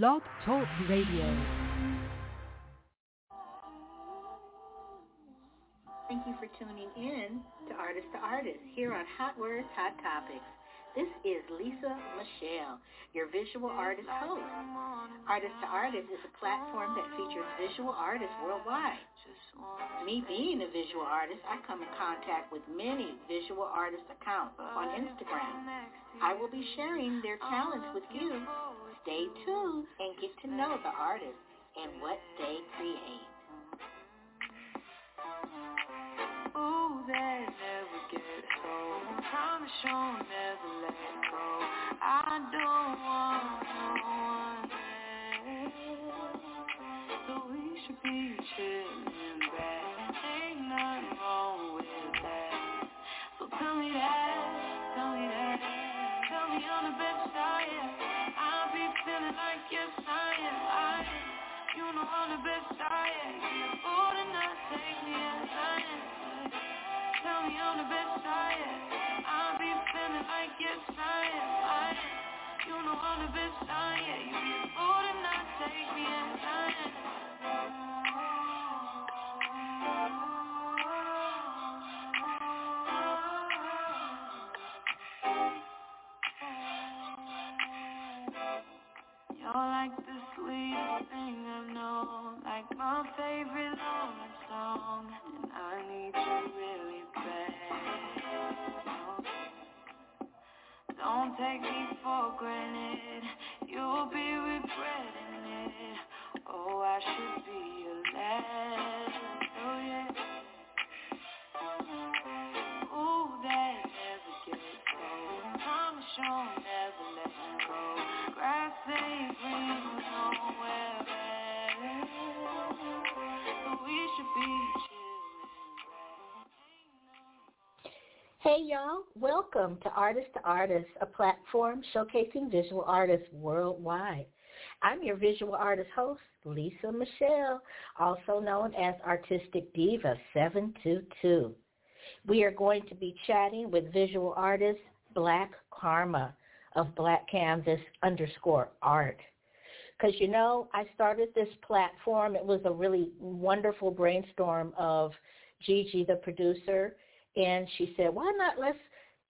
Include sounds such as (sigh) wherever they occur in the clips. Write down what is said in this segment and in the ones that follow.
Blog Talk Radio. Thank you for tuning in to Artist to Artist here on Hotwordz, Hot Topics. This is Lisa Michelle, your visual artist host. Artist to Artist is a platform that features visual artists worldwide. Me being a visual artist, I come in contact with many visual artist accounts on Instagram. I will be sharing their talents with you. Stay tuned and get to know the artists and what they create. Ooh, that never get old. Promise you'll never let go. I don't want no one else. So we should be chilling back. Ain't nothing my favorite love song, and I need you Don't take me for granted, you'll be regretting it. Oh, I should be your last. Oh yeah. Ooh, that never gets old. Promise you'll never let go. Grass ain't green nowhere. So we should be Hey y'all, welcome to Artist to Artist, a platform showcasing visual artists worldwide. I'm your visual artist host, Lisa Michelle, also known as Artistic Diva 722. We are going to be chatting with visual artist Black Karma of Blaq Kanvas underscore art. Because, you know, I started this platform. It was a really wonderful brainstorm of Gigi, the producer, and she said, why not let's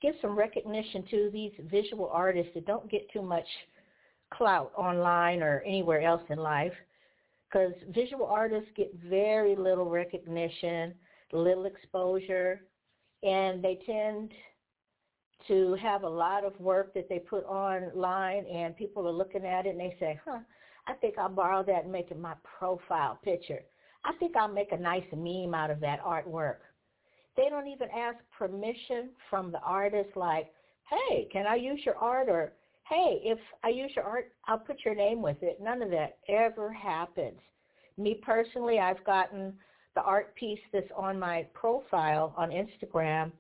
give some recognition to these visual artists that don't get too much clout online or anywhere else in life because visual artists get very little recognition, little exposure, and they tend to have a lot of work that they put online and people are looking at it and they say, huh, I think I'll borrow that and make it my profile picture. I think I'll make a nice meme out of that artwork. They don't even ask permission from the artist like, hey, can I use your art? Or, hey, if I use your art, I'll put your name with it. None of that ever happens. Me personally, I've gotten the art piece that's on my profile on Instagram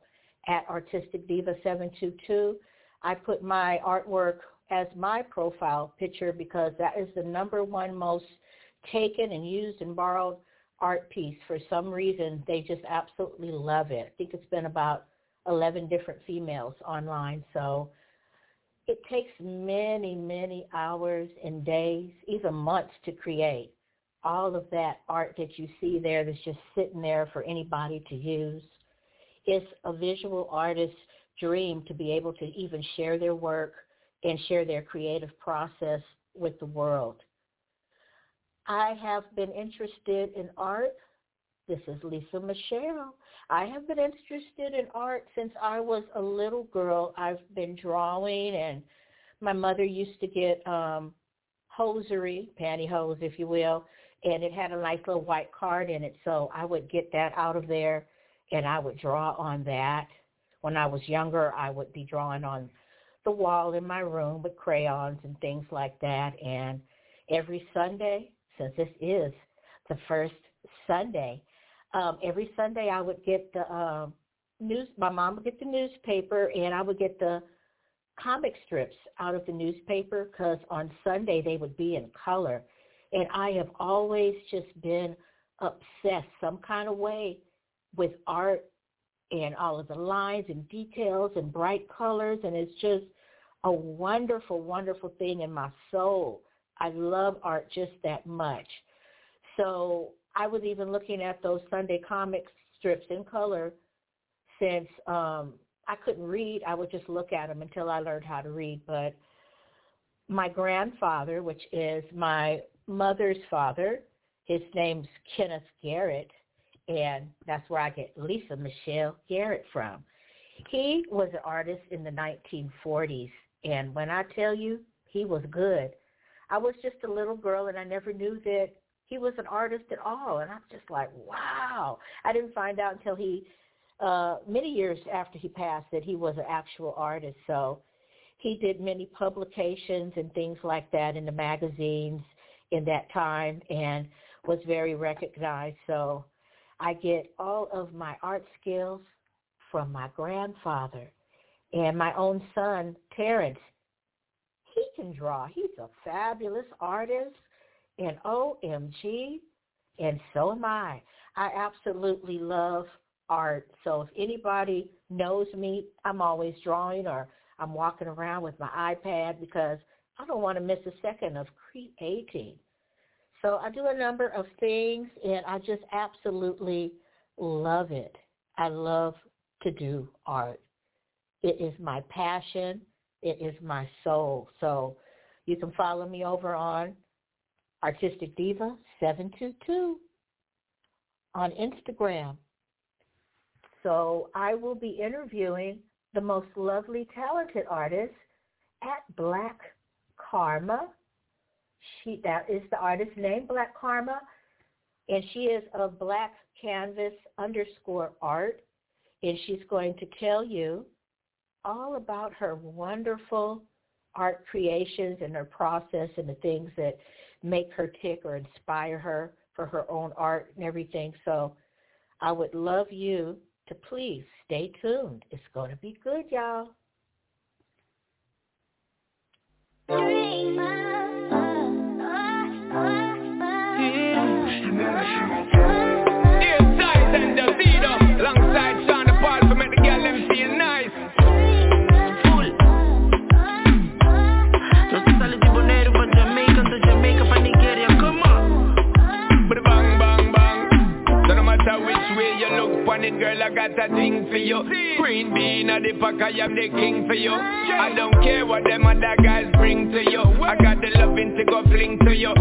at Artistic Diva 722. I put my artwork as my profile picture because that is the number one most taken and used and borrowed art piece. For some reason, they just absolutely love it. I think it's been about 11 different females online. So it takes many, many hours and days, even months to create all of that art that you see there that's just sitting there for anybody to use. It's a visual artist's dream to be able to even share their work and share their creative process with the world. I have been interested in art. This is Lisa Michelle. I have been interested in art since I was a little girl. I've been drawing and my mother used to get um hosiery, pantyhose if you will, and it had a nice little white card in it. So I would get that out of there and I would draw on that. When I was younger, I would be drawing on the wall in my room with crayons and things like that. And every Sunday, since this is the first Sunday, um, every Sunday I would get the um, news. My mom would get the newspaper, and I would get the comic strips out of the newspaper because on Sunday they would be in color. And I have always just been obsessed some kind of way with art and all of the lines and details and bright colors. And it's just a wonderful, wonderful thing in my soul I love art just that much. So I was even looking at those Sunday comic strips in color since um I couldn't read. I would just look at them until I learned how to read. But my grandfather, which is my mother's father, his name's Kenneth Garrett, and that's where I get Lisa Michelle Garrett from. He was an artist in the 1940s, and when I tell you, he was good. I was just a little girl, and I never knew that he was an artist at all. And I'm just like, wow. I didn't find out until he, uh, many years after he passed, that he was an actual artist. So he did many publications and things like that in the magazines in that time and was very recognized. So I get all of my art skills from my grandfather and my own son, Terrence. Can draw. He's a fabulous artist and OMG, and so am I. I absolutely love art. So if anybody knows me, I'm always drawing or I'm walking around with my iPad because I don't want to miss a second of creating. So I do a number of things and I just absolutely love it. I love to do art. It is my passion. It is my soul. So you can follow me over on Artistic Diva 722 on Instagram. So I will be interviewing the most lovely, talented artist at Black Karma. She that is the artist's name, BlaqKharma, and she is of Blaq Kanvas underscore art, and she's going to tell you all about her wonderful art creations and her process and the things that make her tick or inspire her for her own art and everything. So I would love you to please stay tuned. It's going to be good, y'all. The pack, I am the king for you. I don't care what them other guys bring to you. I got the loving to go fling to you.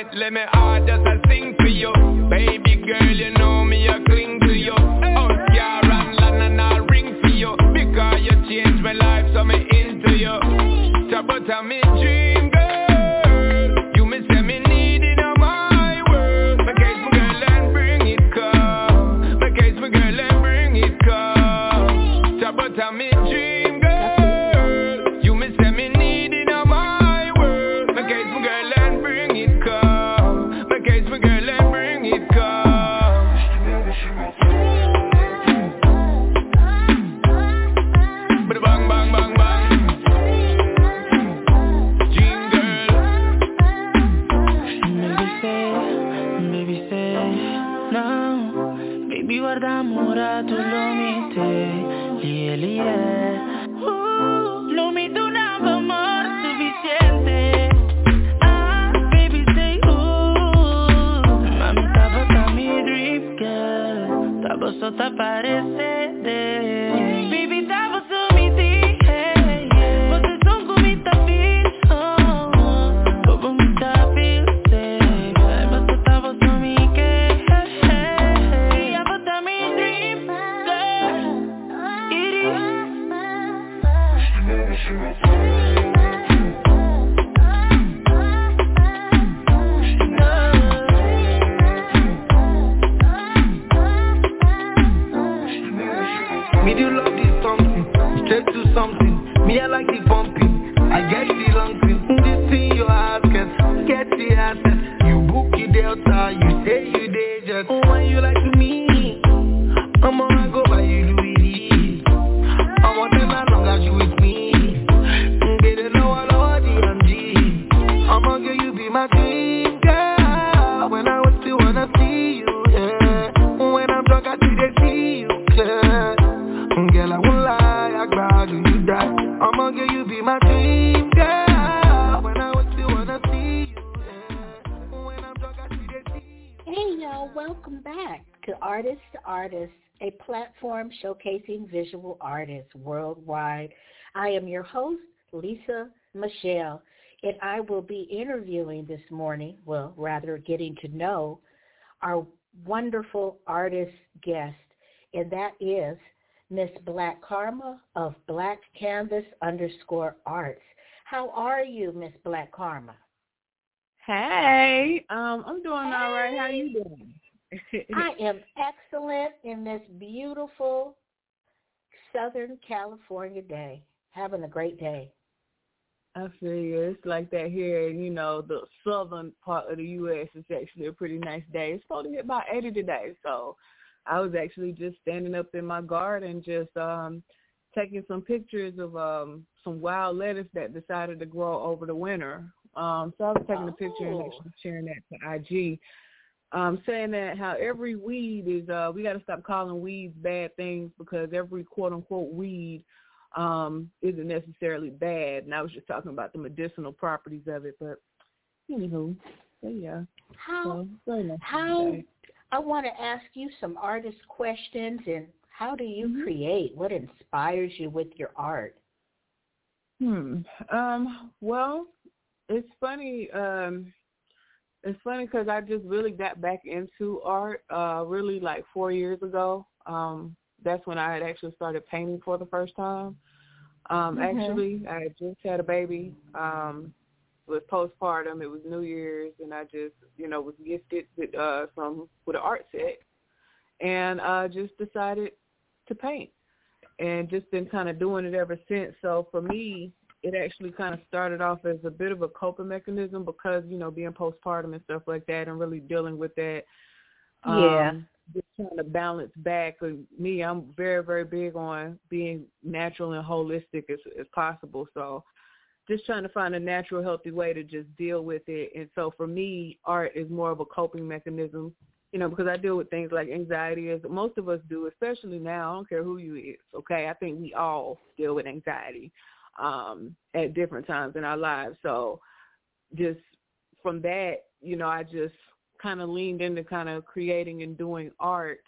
It, let me hard just a sing for you. Baby girl, you know me, I cling to you. Out here and land and I ring for you. Because you changed my life, so me into you. But me showcasing visual artists worldwide. I am your host, Lisa Michelle, and I will be interviewing this morning, well, rather getting to know our wonderful artist guest, and that is Miss BlaqKharma of Blaq Kanvas underscore Arts. How are you, Miss BlaqKharma? Hey, um, I'm doing hey. all right. How you doing? I (laughs) am excellent in this beautiful Southern California day. Having a great day. I feel you. It's like that here in, you know, the southern part of the U.S. It's actually a pretty nice day. It's supposed to get about 80 today. So I was actually just standing up in my garden just um taking some pictures of um some wild lettuce that decided to grow over the winter. Um so I was taking oh. a picture and actually sharing that to IG. Um, saying that how every weed is uh we gotta stop calling weeds bad things because every quote unquote weed um isn't necessarily bad and I was just talking about the medicinal properties of it but anywho so yeah how so, how I want to ask you some artist questions and how do you mm-hmm. create? What inspires you with your art? Hmm. Um, well, it's funny. Um, it's funny because I just really got back into art uh, really like four years ago. Um, that's when I had actually started painting for the first time. Um, mm-hmm. Actually, I just had a baby. Um, was postpartum. It was New Year's, and I just, you know, was gifted with uh, some with an art set, and uh, just decided to paint, and just been kind of doing it ever since. So for me, it actually kind of started off as a bit of a coping mechanism because you know being postpartum and stuff like that, and really dealing with that. Um, yeah. Just trying to balance back. Me, I'm very, very big on being natural and holistic as as possible. So just trying to find a natural, healthy way to just deal with it. And so for me, art is more of a coping mechanism, you know, because I deal with things like anxiety, as most of us do, especially now. I don't care who you is, okay? I think we all deal with anxiety um, at different times in our lives. So just from that, you know, I just kind of leaned into kind of creating and doing art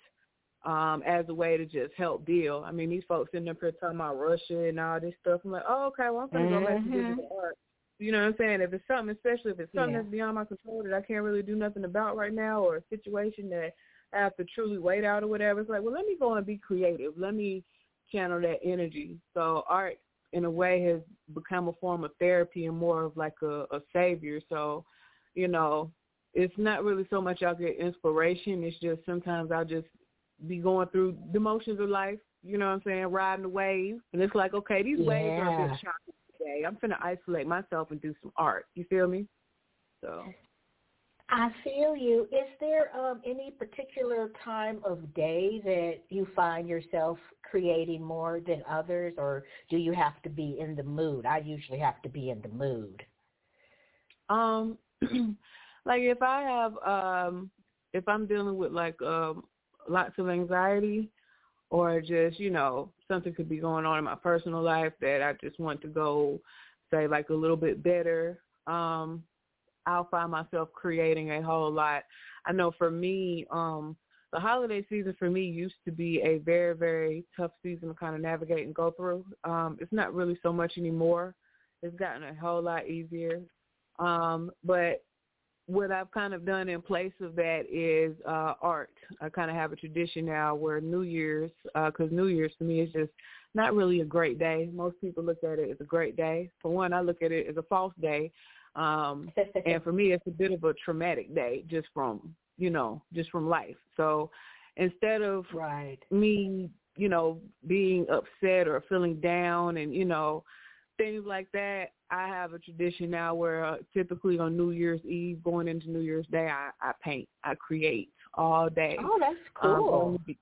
um, as a way to just help deal. I mean, these folks sitting up here talking about Russia and all this stuff. I'm like, oh, okay, well, I'm going to go back to mm-hmm. digital art. You know what I'm saying? If it's something, especially if it's something yeah. that's beyond my control that I can't really do nothing about right now or a situation that I have to truly wait out or whatever, it's like, well, let me go and be creative. Let me channel that energy. So art, in a way, has become a form of therapy and more of like a, a savior. So, you know, it's not really so much I'll get inspiration. It's just sometimes I'll just be going through the motions of life, you know what I'm saying, riding the wave. And it's like, okay, these yeah. waves are a bit choppy today. I'm going to isolate myself and do some art. You feel me? So. I feel you. Is there um, any particular time of day that you find yourself creating more than others, or do you have to be in the mood? I usually have to be in the mood. Um, (clears throat) like if I have, um, if I'm dealing with like um lots of anxiety or just, you know, something could be going on in my personal life that I just want to go say like a little bit better, um, I'll find myself creating a whole lot. I know for me, um, the holiday season for me used to be a very, very tough season to kind of navigate and go through. Um, it's not really so much anymore. It's gotten a whole lot easier. Um, but what I've kind of done in place of that is uh, art. I kind of have a tradition now where New Year's, because uh, New Year's to me is just not really a great day. Most people look at it as a great day. For one, I look at it as a false day. Um, and for me, it's a bit of a traumatic day just from, you know, just from life. So instead of right. me, you know, being upset or feeling down and, you know, things like that, I have a tradition now where uh, typically on New Year's Eve, going into New Year's Day, I, I paint, I create all day. Oh, that's um, cool. Um,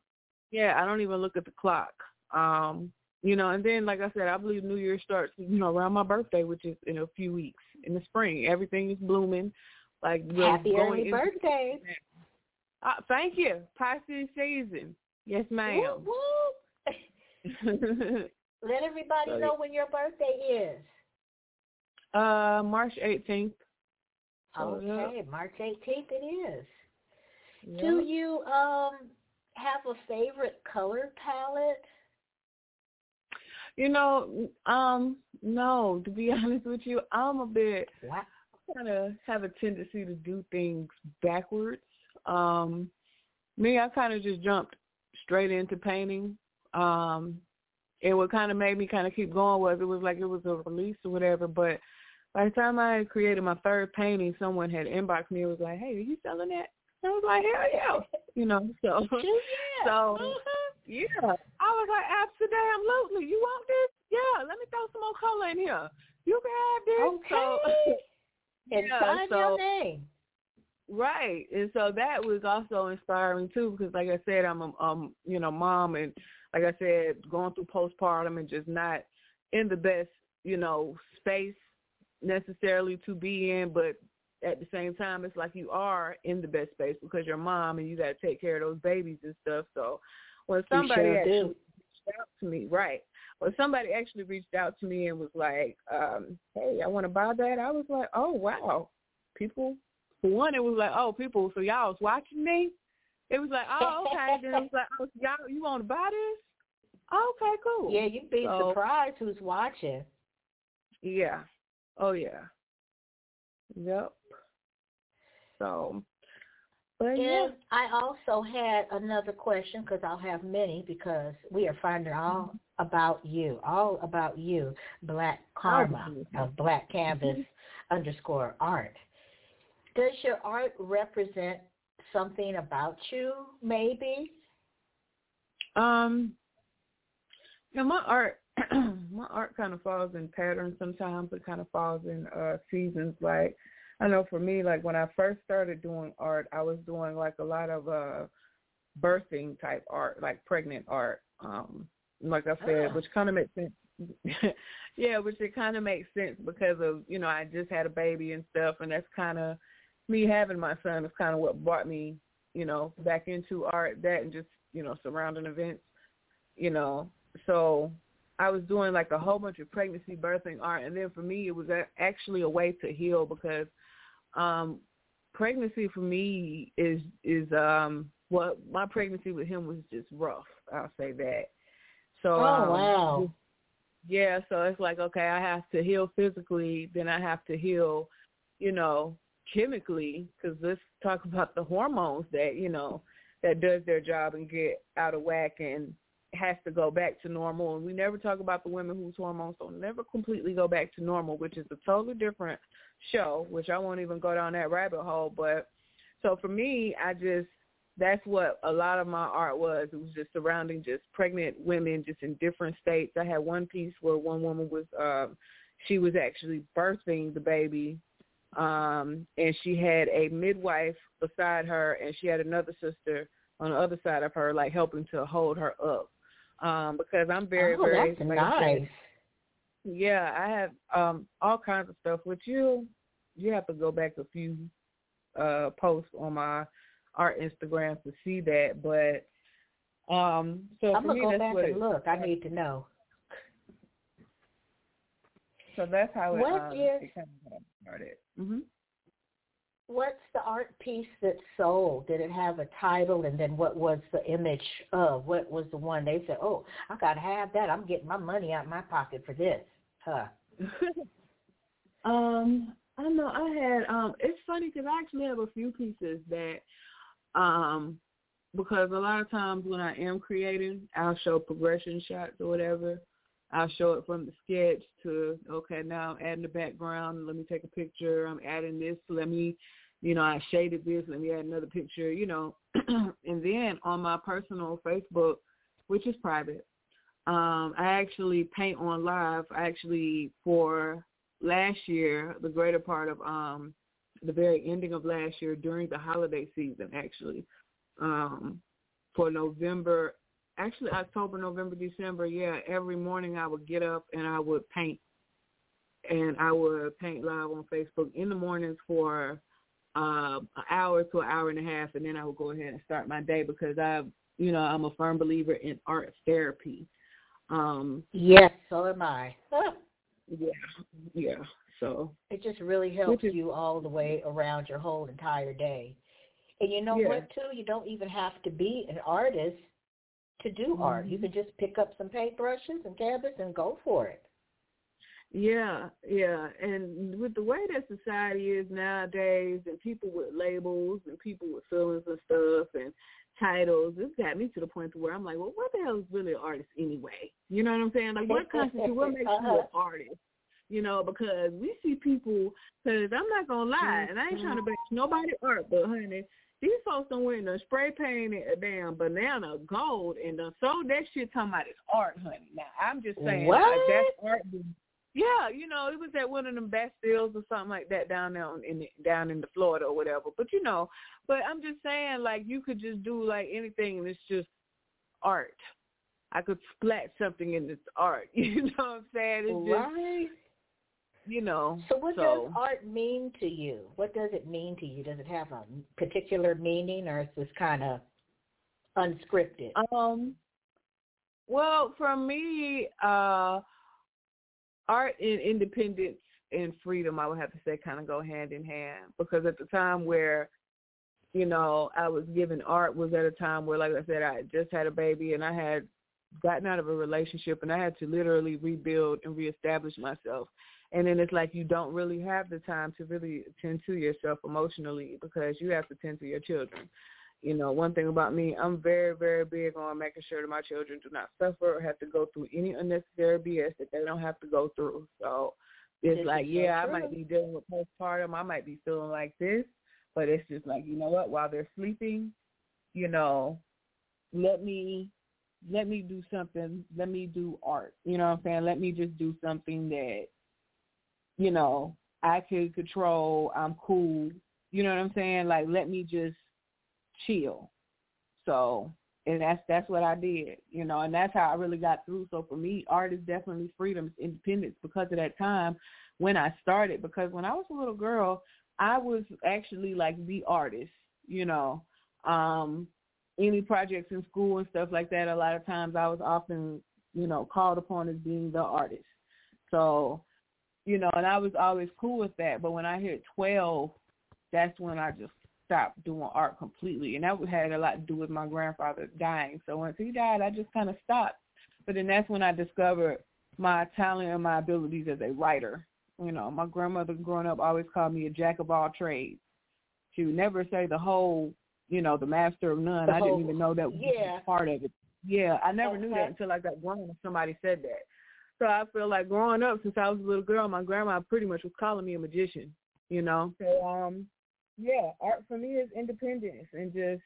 yeah, I don't even look at the clock. Um, you know, and then like I said, I believe New Year starts, you know, around my birthday, which is in a few weeks in the spring. Everything is blooming. Like happy early birthday. Uh, thank you. Pisces season. Yes, ma'am. (laughs) Let everybody know when your birthday is. Uh, March 18th. Okay, March 18th it is. Do you um have a favorite color palette? You know, um, no, to be (laughs) honest with you, I'm a bit Wow. kind of have a tendency to do things backwards. Um, me, I kind of just jumped straight into painting. Um, and what kind of made me kind of keep going was it was like it was a release or whatever. But by the time I created my third painting, someone had inboxed me. and was like, "Hey, are you selling that?" I was like, "Hell yeah!" You know, so (laughs) Yeah. so Mhm. Yeah, I was like, absolutely. You want this? Yeah, let me throw some more color in here. You can have this. So, Okay. (laughs) And Yeah, sign so- your name. right, and so that was also inspiring too, because like I said, I'm a um, you know, mom, and like I said, going through postpartum and just not in the best, you know, space necessarily to be in, but at the same time, it's like you are in the best space because you're mom and you got to take care of those babies and stuff. So when somebody sure actually do. reached out to me, right? When somebody actually reached out to me and was like, um, "Hey, I want to buy that," I was like, "Oh wow, people." For one, it was like, "Oh, people." So y'all was watching me. It was like, "Oh, okay." then it was like, "Oh, y'all, you want to buy this?" Okay, cool. Yeah, you'd be So- surprised who's watching. Yeah. Oh yeah. Yep. So, but yeah. And I also had another question because I'll have many because we are finding all about you, all about you, Black Karma of Blaq Kanvas underscore art. Does your art represent something about you, maybe? Um, yeah, my art, (clears throat) my art kind of falls in patterns. Sometimes it kind of falls in uh seasons. Like I know for me, like when I first started doing art, I was doing like a lot of uh birthing type art, like pregnant art. Um, like I said, Ah. which kind of makes sense. (laughs) yeah, which it kind of makes sense because of you know I just had a baby and stuff, and that's kind of me having my son is kind of what brought me you know back into art. That and just you know surrounding events, you know. So I was doing like a whole bunch of pregnancy birthing art, and then for me it was actually a way to heal because um pregnancy for me is is um well my pregnancy with him was just rough. I'll say that. So Oh, um, wow. yeah, so it's like okay, I have to heal physically, then I have to heal, you know, chemically because let's talk about the hormones that you know that does their job and get out of whack and has to go back to normal. And we never talk about the women whose hormones don't never completely go back to normal, which is a totally different show, which I won't even go down that rabbit hole. But so for me, I just that's what a lot of my art was. It was just surrounding just pregnant women just in different states. I had one piece where one woman was um she was actually birthing the baby um and she had a midwife beside her and she had another sister on the other side of her like helping to hold her up um because i'm very oh, very that's like nice. yeah i have um all kinds of stuff which you you have to go back a few uh posts on my art instagram to see that but um so I'm gonna me go back and it, look. I need to know. so that's how it, What um, is- it kind of started hmm What's the art piece that sold? Did it have a title, and then what was the image of? What was the one they said? Oh, I gotta have that. I'm getting my money out of my pocket for this. Huh? (laughs) um, I don't know. I had um. It's funny because I actually have a few pieces that, um, because a lot of times when I am creating, I'll show progression shots or whatever. I'll show it from the sketch to okay. Now I'm adding the background. Let me take a picture. I'm adding this. Let me, you know, I shaded this. Let me add another picture. You know, (clears throat) and then on my personal Facebook, which is private, um, I actually paint on live. I actually for last year, the greater part of um the very ending of last year during the holiday season actually. Um for November actually October, November, December, yeah, every morning I would get up and I would paint and I would paint live on Facebook in the mornings for uh, an hour to an hour and a half and then I would go ahead and start my day because I you know, I'm a firm believer in art therapy. Um Yes, so am I. (laughs) Yeah, yeah. So It just really helps is- you all the way around your whole entire day. And you know Yeah. what too? You don't even have to be an artist to do art. You Mhm. can just pick up some paintbrushes and canvas and go for it. Yeah, yeah. And with the way that society is nowadays and people with labels and people with feelings and stuff and titles, it's got me to the point where I'm like, well, what the hell is really an artist anyway? You know what I'm saying? Like, what (laughs) constitutes, what makes you Uh-huh. an artist? You know, because we see people, because I'm not going to lie, and I ain't trying to bash nobody art, but honey, these folks don't went and spray painted a damn banana gold and done sold that shit talking about it's art, honey. Now, I'm just saying, like, that's art. Yeah, you know, it was at one of them Bastilles or something like that down there in the, down in the Florida or whatever. But you know, but I'm just saying, like you could just do like anything, and it's just art. I could splat something and it's art. (laughs) You know what I'm saying? It's just Right. You know. So what so, does art mean to you? What does it mean to you? Does it have a particular meaning or is this kind of unscripted? Um, well, for me, uh, art and independence and freedom, I would have to say, kind of go hand in hand. Because at the time where, you know, I was given art was at a time where, like I said, I just had a baby and I had gotten out of a relationship and I had to literally rebuild and reestablish myself. And then it's like you don't really have the time to really tend to yourself emotionally because you have to tend to your children you know, one thing about me, I'm very, very big on making sure that my children do not suffer or have to go through any unnecessary BS that they don't have to go through. So it's This like, so yeah, I might be dealing with postpartum. I might be feeling like this, but it's just like, you know what? While they're sleeping, you know, let me let me do something. Let me do art. You know what I'm saying? Let me just do something that, you know, I can control. I'm cool. You know what I'm saying? Like, let me just chill. So, and that's that's what I did, you know, and that's how I really got through. So for me, art is definitely freedom, independence because of that time when I started. Because when I was a little girl, I was actually like the artist, you know. Um, any projects in school and stuff like that, a lot of times I was often, you know, called upon as being the artist. So, you know, and I was always cool with that. But when I hit twelve, that's when I just stopped doing art completely, and that had a lot to do with my grandfather dying. So once he died, I just kind of stopped. But then that's when I discovered my talent and my abilities as a writer. You know, my grandmother growing up always called me a jack of all trades. She would never say the whole, you know, the master of none. The I whole- didn't even know that was yeah. part of it. Yeah, I never knew that until I got grown and somebody said that. So I feel like growing up since I was a little girl, my grandma pretty much was calling me a magician, you know. So um yeah, art for me is independence and just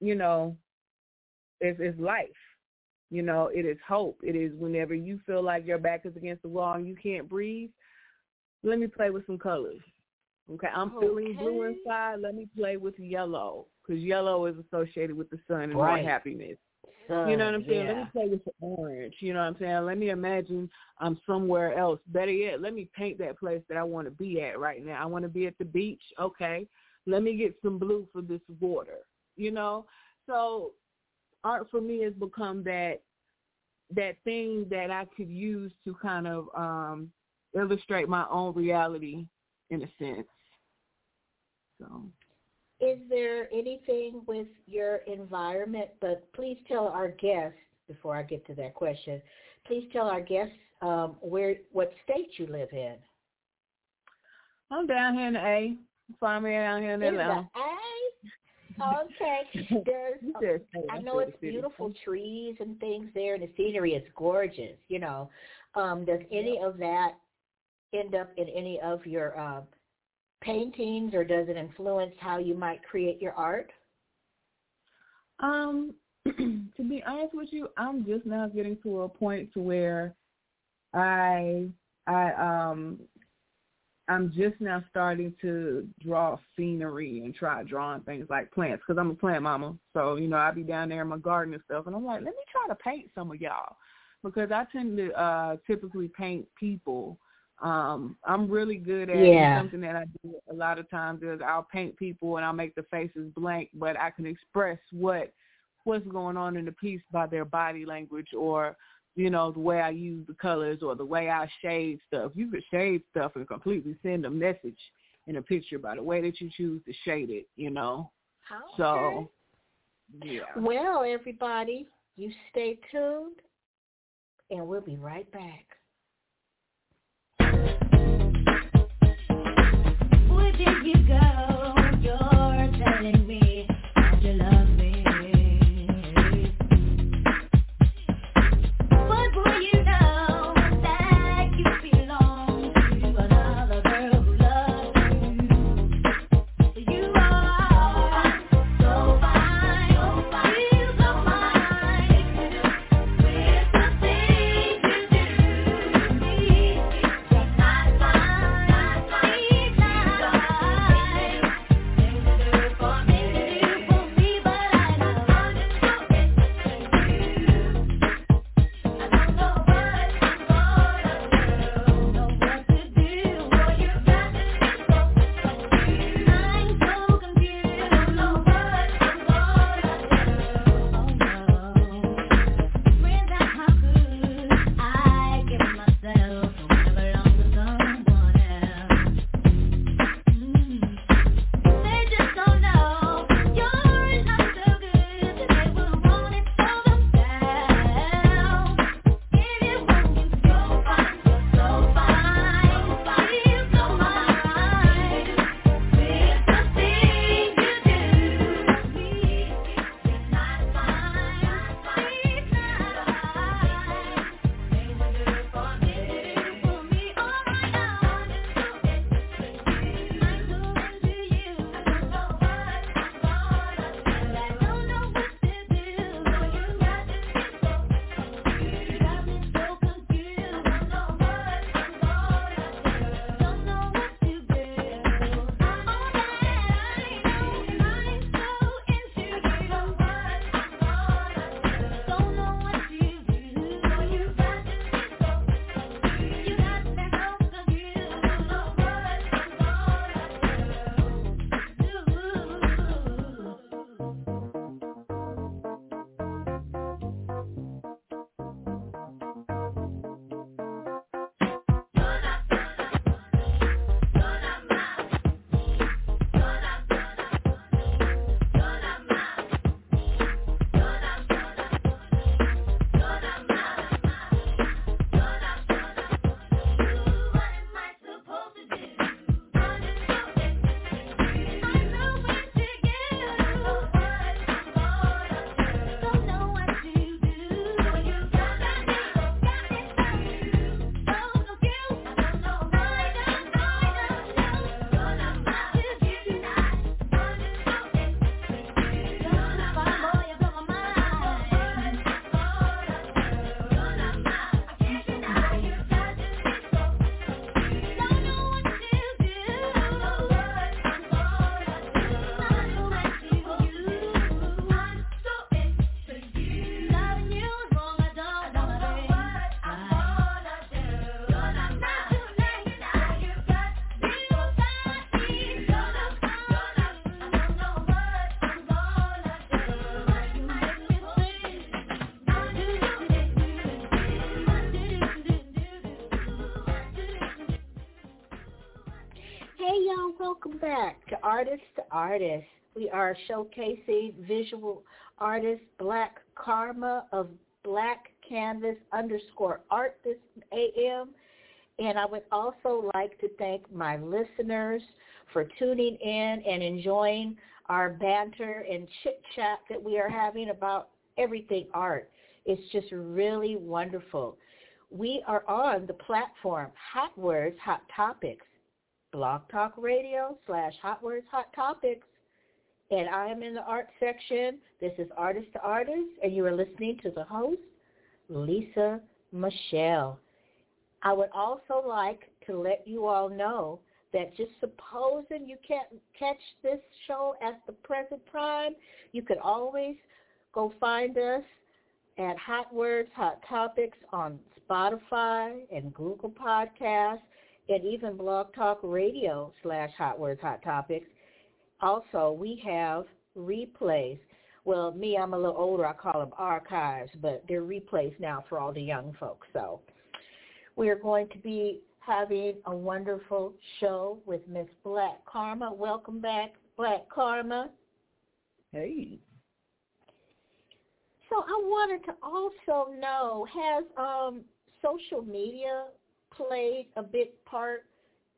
you know, it's it's life. You know, it is hope. It is whenever you feel like your back is against the wall and you can't breathe, let me play with some colors. Okay, I'm feeling blue inside. Let me play with yellow because yellow is associated with the sun and Right. more happiness. Son, You know what I'm saying? Let me play with the orange. You know what I'm saying? Let me imagine I'm somewhere else. Better yet, let me paint that place that I want to be at right now. I want to be at the beach. Okay. Let me get some blue for this water. You know? So art for me has become that that thing that I could use to kind of um illustrate my own reality in a sense. So Is there anything with your environment, but please tell our guests, before I get to that question, please tell our guests um, where what state you live in. I'm down here in A. Find me down here in In Atlanta. A? Okay. (laughs) There's You said state, I know it's beautiful trees and things there, and the scenery is gorgeous. You know, um, does any of that end up in any of your uh, paintings, or does it influence how you might create your art? Um, (clears throat) to be honest with you, I'm just now getting to a point to where I I um I'm just now starting to draw scenery and try drawing things like plants because I'm a plant mama. So you know I be down there in my garden and stuff, and I'm like, let me try to paint some of y'all because I tend to uh typically paint people. Um, I'm really good at Yeah. something that I do a lot of times is I'll paint people and I'll make the faces blank, but I can express what what's going on in the piece by their body language or you know the way I use the colors or the way I shade stuff. You could shade stuff and completely send a message in a picture by the way that you choose to shade it, you know. Okay. So yeah. Well, everybody, you stay tuned and we'll be right back. Did you go? Artist to Artist. We are showcasing visual artist Black Karma of Blaq Kanvas underscore art this AM. And I would also like to thank my listeners for tuning in and enjoying our banter and chit chat that we are having about everything art. It's just really wonderful. We are on the platform Hotwordz, Hot Topics, Blog Talk Radio slash Hotwordz, Hot Topics. And I am in the art section. This is Artist to Artist, and you are listening to the host, Lisa Michelle. I would also like to let you all know that just supposing you can't catch this show at the present time, you could always go find us at Hotwordz, Hot Topics on Spotify and Google Podcasts and even Blog Talk Radio slash Hotwordz, Hot Topics. Also, we have replays. Well, me, I'm a little older. I call them archives, but they're replays now for all the young folks. So we're going to be having a wonderful show with Miss BlaqKharma. Welcome back, BlaqKharma. Hey. So I wanted to also know, has um, social media played a big part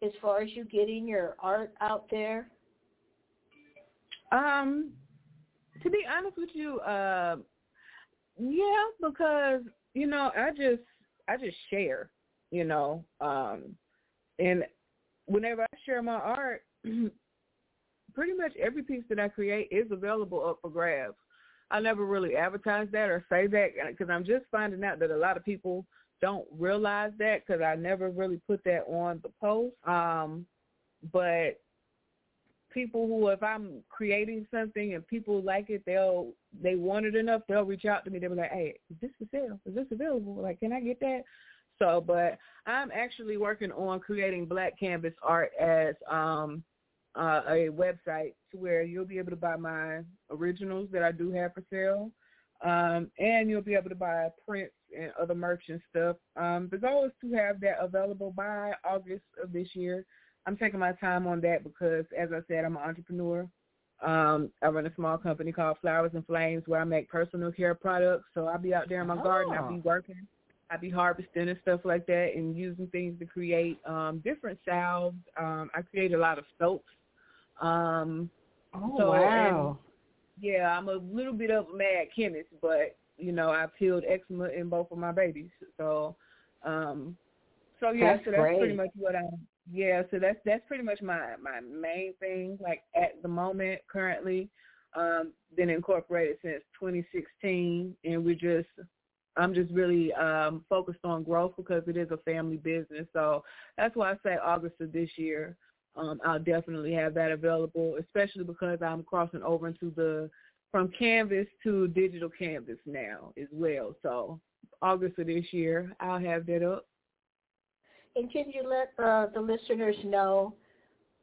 as far as you getting your art out there? Um, to be honest with you, uh, yeah, because you know, I just I just share, you know, um, and whenever I share my art, (clears throat) pretty much every piece that I create is available up for grabs. I never really advertise that or say that because I'm just finding out that a lot of people don't realize that because I never really put that on the post. Um, but people who, if I'm creating something and people like it, they'll they want it enough, they'll reach out to me. They'll be like, "Hey, is this for sale? Is this available? Like, can I get that?" So, but I'm actually working on creating Blaq Kanvas art as um, uh, a website to where you'll be able to buy my originals that I do have for sale. Um, and you'll be able to buy prints and other merch and stuff. Um, the goal is to have that available by August of this year. I'm taking my time on that because, as I said, I'm an entrepreneur. Um, I run a small company called Flowers N Flames where I make personal care products. So I'll be out there in my oh. garden. I'll be working. I'll be harvesting and stuff like that and using things to create um, different salves. Um, I create a lot of soaps. Um, oh, so, wow yeah, I'm a little bit of a mad chemist, but you know, I've healed eczema in both of my babies. So, um, so yeah, that's so that's great. pretty much what I. Yeah, so that's that's pretty much my my main thing. Like at the moment, currently, um, been incorporated since 2016, and we're just I'm just really um, focused on growth because it is a family business. So that's why I say August of this year um, I'll definitely have that available, especially because I'm crossing over into the from canvas to digital canvas now as well. So August of this year, I'll have that up. And can you let uh, the listeners know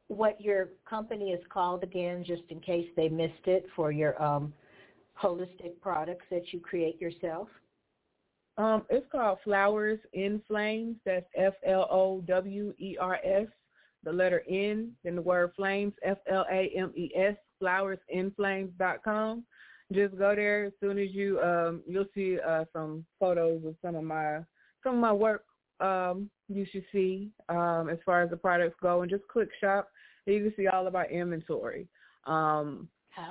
what your company is called again, just in case they missed it for your um, holistic products that you create yourself? Um, it's called Flowers N Flames. That's F L O W E R S the letter N, then the word flames, F-L-A-M-E-S, flowersnflames.com. Just go there as soon as you, um, you'll see uh, some photos of some of my, some of my work um, you should see um, as far as the products go and just click shop. And You can see all of our inventory. Um,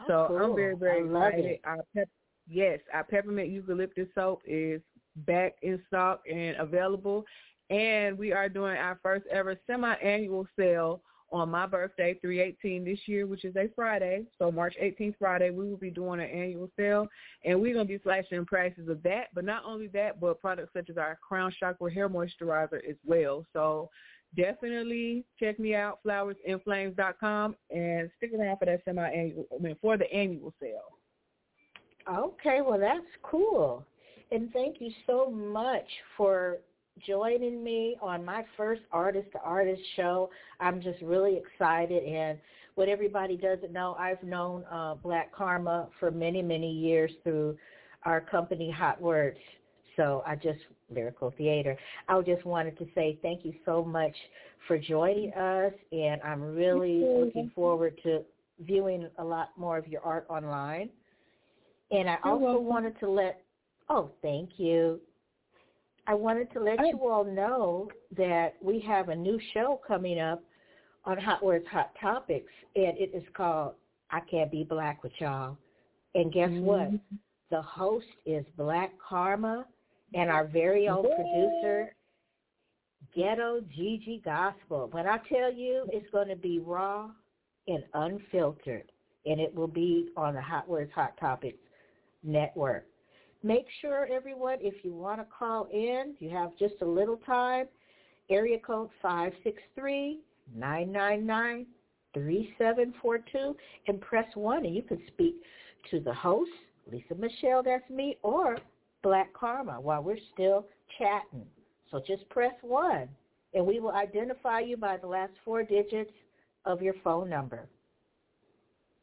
so cool. I'm very, very I excited. Our pep- yes, our peppermint eucalyptus soap is back in stock and available and we are doing our first ever semi-annual sale on my birthday, 318 this year, which is a Friday. So March 18th Friday, we will be doing an annual sale, and we're going to be slashing prices of that. But not only that, but products such as our Crown Chakra hair moisturizer as well. So definitely check me out, flowersnflames.com, and stick around for that semi-annual, I mean, for the annual sale. Okay, well, that's cool. And thank you so much for joining me on my first artist to artist show. I'm just really excited and what everybody doesn't know, I've known uh, BlaqKharma for many, many years through our company Hotwordz. So I just, Lyrical Theater. I just wanted to say thank you so much for joining us and I'm really looking forward to viewing a lot more of your art online. And I You're also welcome. wanted to let, oh, thank you. I wanted to let you all know that we have a new show coming up on Hotwordz Hot Topics, and it is called I Can't Be Black with Y'all. And guess mm-hmm. what? The host is BlaqKharma and our very own Yay. producer, Ghetto Gigi Gospel. But I tell you, it's going to be raw and unfiltered, and it will be on the Hotwordz Hot Topics network. Make sure, everyone, if you want to call in, you have just a little time, area code 563-999-3742 and press 1 and you can speak to the host, Lisa Michelle, that's me, or BlaqKharma while we're still chatting. So just press 1 and we will identify you by the last four digits of your phone number.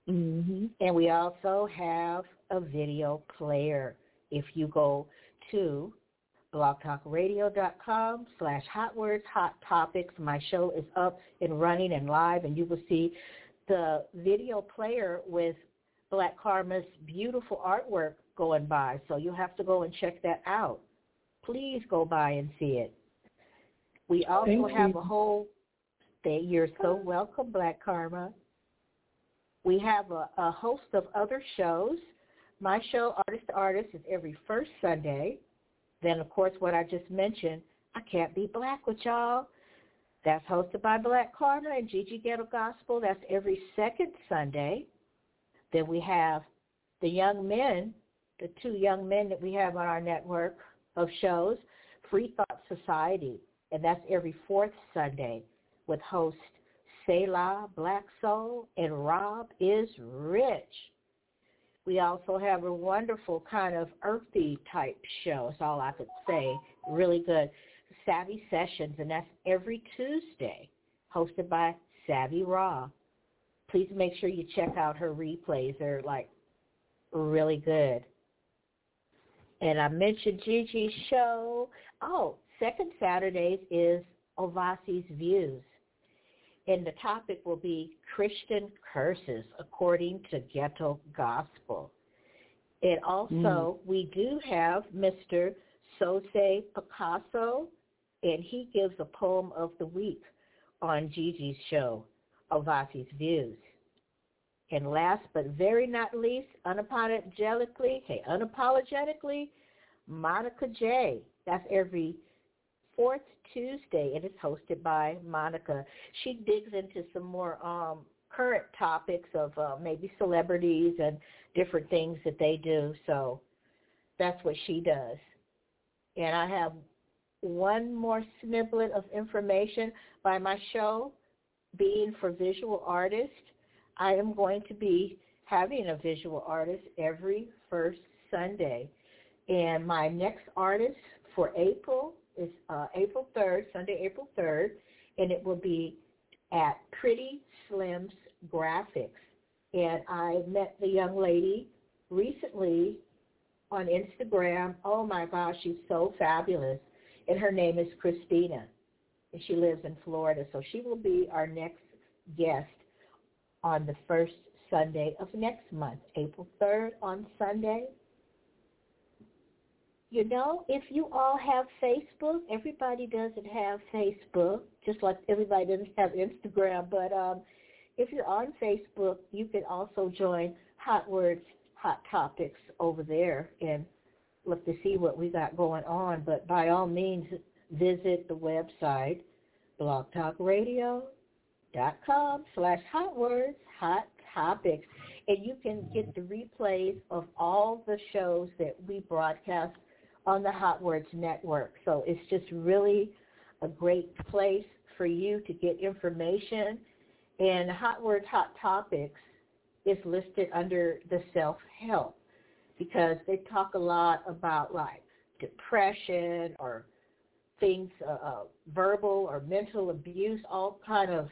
Mm-hmm. And we also have a video player if you go to blogtalkradio.com slash hotwordz, hot topics. My show is up and running and live, and you will see the video player with BlaqKharma's beautiful artwork going by. So you'll have to go and check that out. Please go by and see it. We also Thank have you. a whole day. You're so welcome, BlaqKharma. We have a, a host of other shows. My show, Artist to Artist, is every first Sunday. Then, of course, what I just mentioned, I Can't Be Black with Y'all. That's hosted by BlaqKharma and Gigi Ghetto Gospel. That's every second Sunday. Then we have the young men, the two young men that we have on our network of shows, Free Thought Society, and that's every fourth Sunday with host Selah Black Soul and Rob is Rich. We also have a wonderful kind of earthy type show. That's all I could say. Really good. Savvy Sessions, and that's every Tuesday, hosted by Savvy Raw. Please make sure you check out her replays. They're like really good. And I mentioned Gigi's show. Oh, second Saturdays is Ovasi's Views. And the topic will be Christian curses according to ghetto gospel. And also, hmm. we do have Mr. Sose Picasso, and he gives a poem of the week on Gigi's show, Ovasi's Views. And last but very not least, unapologetically, hey, unapologetically, Monica J. That's every fourth Tuesday, and it's hosted by Monica. She digs into some more um, current topics of uh, maybe celebrities and different things that they do. So that's what she does. And I have one more snippet of information by my show, Being for Visual Artists. I am going to be having a visual artist every first Sunday. And my next artist for April is uh, April 3rd, Sunday, April 3rd, and it will be at Pretty Slim's Graphics. And I met the young lady recently on Instagram. Oh my gosh, she's so fabulous. And her name is Christina. And she lives in Florida. So she will be our next guest on the first Sunday of next month, April 3rd on Sunday. You know, if you all have Facebook, everybody doesn't have Facebook, just like everybody doesn't have Instagram. But um, if you're on Facebook, you can also join Hotwordz, Hot Topics over there and look to see what we got going on. But by all means, visit the website, blogtalkradio.com slash hotwordz, hot topics. And you can get the replays of all the shows that we broadcast on the Hotwordz Network. So it's just really a great place for you to get information. And Hotwordz, Hot Topics is listed under the self-help because they talk a lot about like depression or things, uh, uh, verbal or mental abuse, all kind of,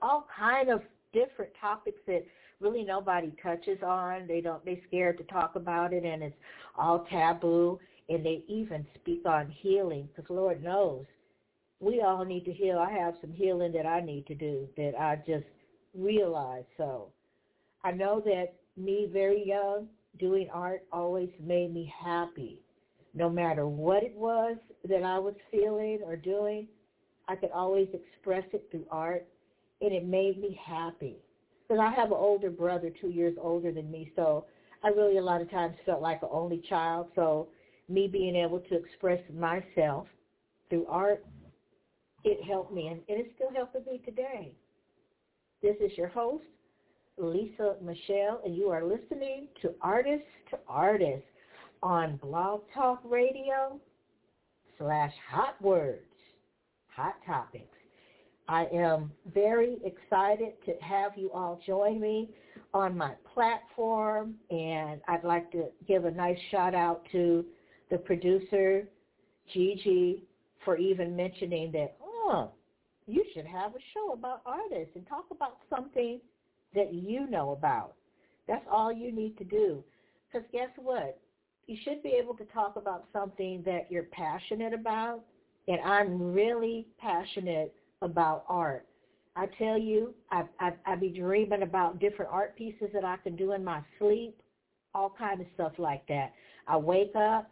all kind of different topics that really nobody touches on. They don't, they're scared to talk about it and it's all taboo. And they even speak on healing because Lord knows we all need to heal. I have some healing that I need to do that I just realize. So I know that me very young doing art always made me happy. No matter what it was that I was feeling or doing, I could always express it through art and it made me happy. Because I have an older brother, two years older than me, so I really a lot of times felt like an only child. So me being able to express myself through art, it helped me, and it is still helping me today. This is your host, Lisa Michelle, and you are listening to Artist to Artist on Blog Talk Radio slash Hotwordz, Hot Topics. I am very excited to have you all join me on my platform, and I'd like to give a nice shout out to the producer, Gigi, for even mentioning that, oh, you should have a show about artists and talk about something that you know about. That's all you need to do. Because guess what? you should be able to talk about something that you're passionate about. And I'm really passionate about art. I tell you, I, I I be dreaming about different art pieces that I can do in my sleep, all kind of stuff like that. I wake up,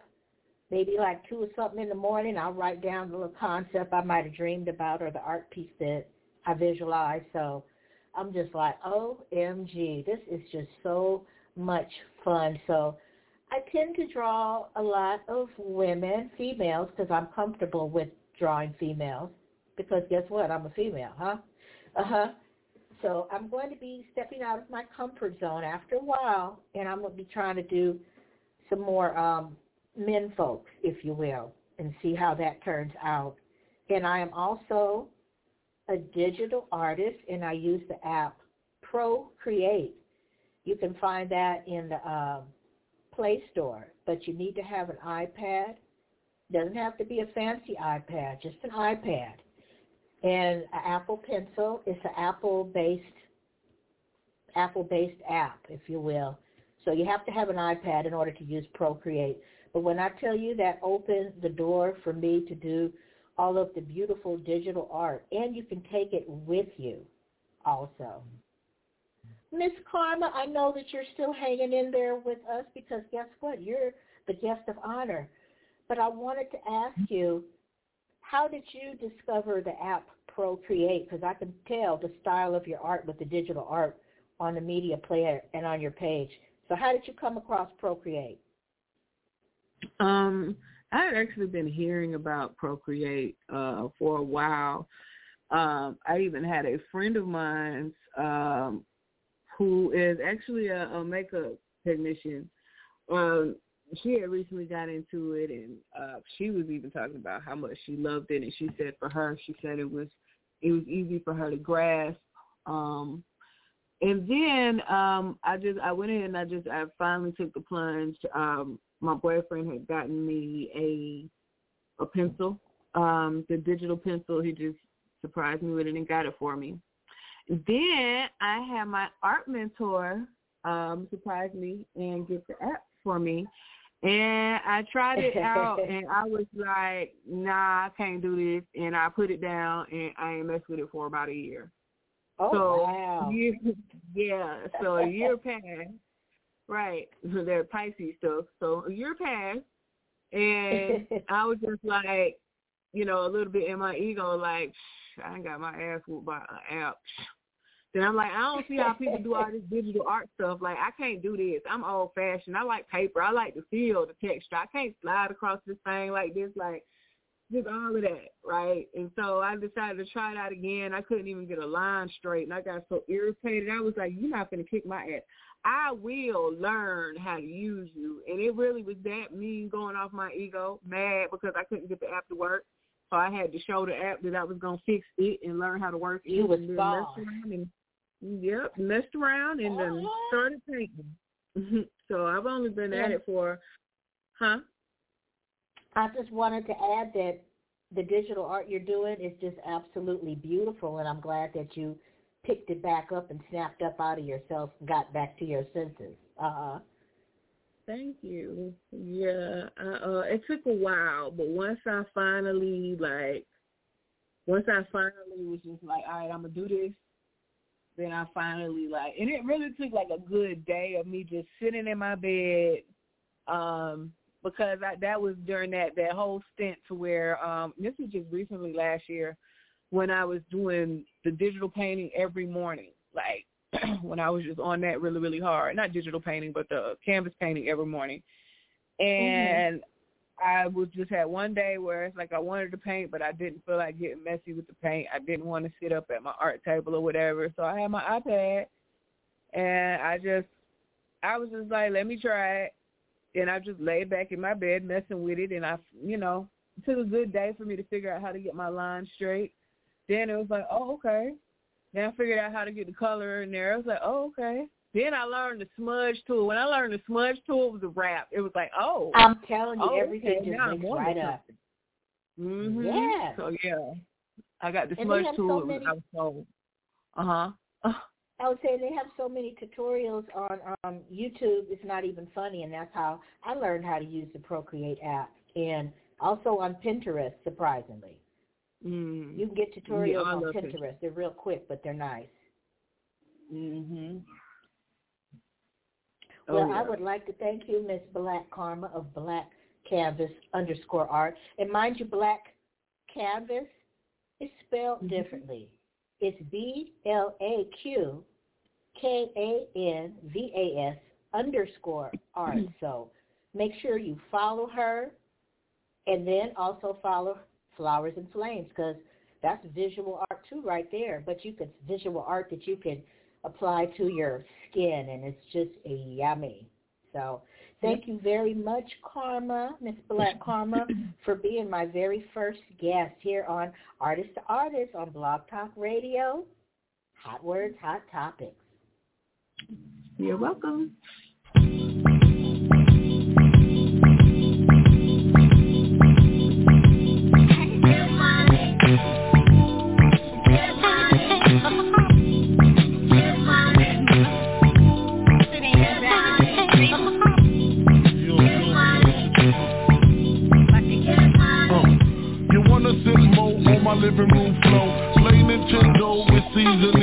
maybe like two or something in the morning. I'll write down the little concept I might have dreamed about or the art piece that I visualize. So I'm just like, OMG, this is just so much fun. So I tend to draw a lot of women, females, because I'm comfortable with drawing females. Because guess what? I'm a female, huh? Uh huh. So I'm going to be stepping out of my comfort zone after a while, and I'm going to be trying to do some more um, men folks, if you will, and see how that turns out. And I am also a digital artist, and I use the app Procreate. You can find that in the um, Play Store, but you need to have an iPad. Doesn't have to be a fancy iPad, just an iPad. And an Apple Pencil is an Apple-based Apple-based app, if you will. So you have to have an iPad in order to use Procreate. But when I tell you that opens the door for me to do all of the beautiful digital art, and you can take it with you also. Miss Karma, I know that you're still hanging in there with us because guess what? You're the guest of honor. But I wanted to ask mm-hmm. you, how did you discover the app Procreate? Because I can tell the style of your art with the digital art on the media player and on your page. So how did you come across Procreate? Um, I had actually been hearing about Procreate uh, for a while. Um, I even had a friend of mine um, who is actually a, a makeup technician. Um, she had recently got into it, and uh, she was even talking about how much she loved it. And she said for her, she said it was it was easy for her to grasp. Um, and then um, I just I went in and I just I finally took the plunge. Um, my boyfriend had gotten me a a pencil, um, the digital pencil. He just surprised me with it and got it for me. Then I had my art mentor um, surprise me and get the app for me. And I tried it out (laughs) and I was like, nah, I can't do this. And I put it down and I ain't messed with it for about a year. Oh, so, wow. Year, (laughs) yeah, so a year passed. Right, (laughs) that Pisces stuff. So a year passed and (laughs) I was just like, you know, a little bit in my ego, like, I got my ass whooped by an app. Then I'm like, I don't see how people do all this digital art stuff. Like, I can't do this. I'm old fashioned. I like paper. I like the feel the texture. I can't slide across this thing like this. Like, just all of that, right? And so I decided to try it out again. I couldn't even get a line straight, and I got so irritated. I was like, "You're not going to kick my ass. I will learn how to use you." And it really was that mean going off my ego, mad because I couldn't get the app to work. So I had to show the app that I was going to fix it and learn how to work it. You was and boss. And, yep, messed around and then Uh-huh. started painting. (laughs) so I've only been at it for, huh? I just wanted to add that the digital art you're doing is just absolutely beautiful, and I'm glad that you picked it back up and snapped up out of yourself and got back to your senses. Uh-huh. Thank you. Yeah, I, uh, it took a while, but once I finally like, once I finally was just like, all right, I'm gonna do this. Then I finally like, and it really took like a good day of me just sitting in my bed, um, because I, that was during that that whole stint to where um, this was just recently last year when I was doing the digital painting every morning, like (clears throat) when I was just on that really, really hard. Not digital painting, but the canvas painting every morning. Mm-hmm. And I was just had one day where it's like I wanted to paint, but I didn't feel like getting messy with the paint. I didn't want to sit up at my art table or whatever. So I had my iPad, and I just, I was just like, let me try it. And I just laid back in my bed messing with it, and I, you know, it took a good day for me to figure out how to get my lines straight. Then it was like, oh, okay. Then I figured out how to get the color in there. I was like, oh, okay. Then I learned the smudge tool. When I learned the smudge tool, it was a wrap. It was like, oh, I'm telling you, oh, everything okay, just makes right up. Mhm. Yeah. So yeah, I got the And smudge tool. so many- I was sold. Uh huh. (laughs) I would say they have so many tutorials on um, YouTube. It's not even funny, and that's how I learned how to use the Procreate app, and also on Pinterest. Surprisingly, Mm. you can get tutorials Yeah, on Pinterest. Pinterest. They're real quick, but they're nice. Mhm. Well, oh, yeah. I would like to thank you, Miss BlaqKharma of Blaq Kanvas underscore art. And mind you, Blaq Kanvas is spelled Mhm. differently. It's B L A Q K A N V A S underscore art. (clears throat) So make sure you follow her and then also follow Flowers N Flames because that's visual art too right there. But you could visual art that you can apply to your skin and it's just yummy. So thank you very much, Karma, Miss BlaqKharma, (laughs) for being my very first guest here on Artist to Artist on Blog Talk Radio. Hotwordz, hot topics. You're welcome. Living room floor Play Nintendo with Seasonino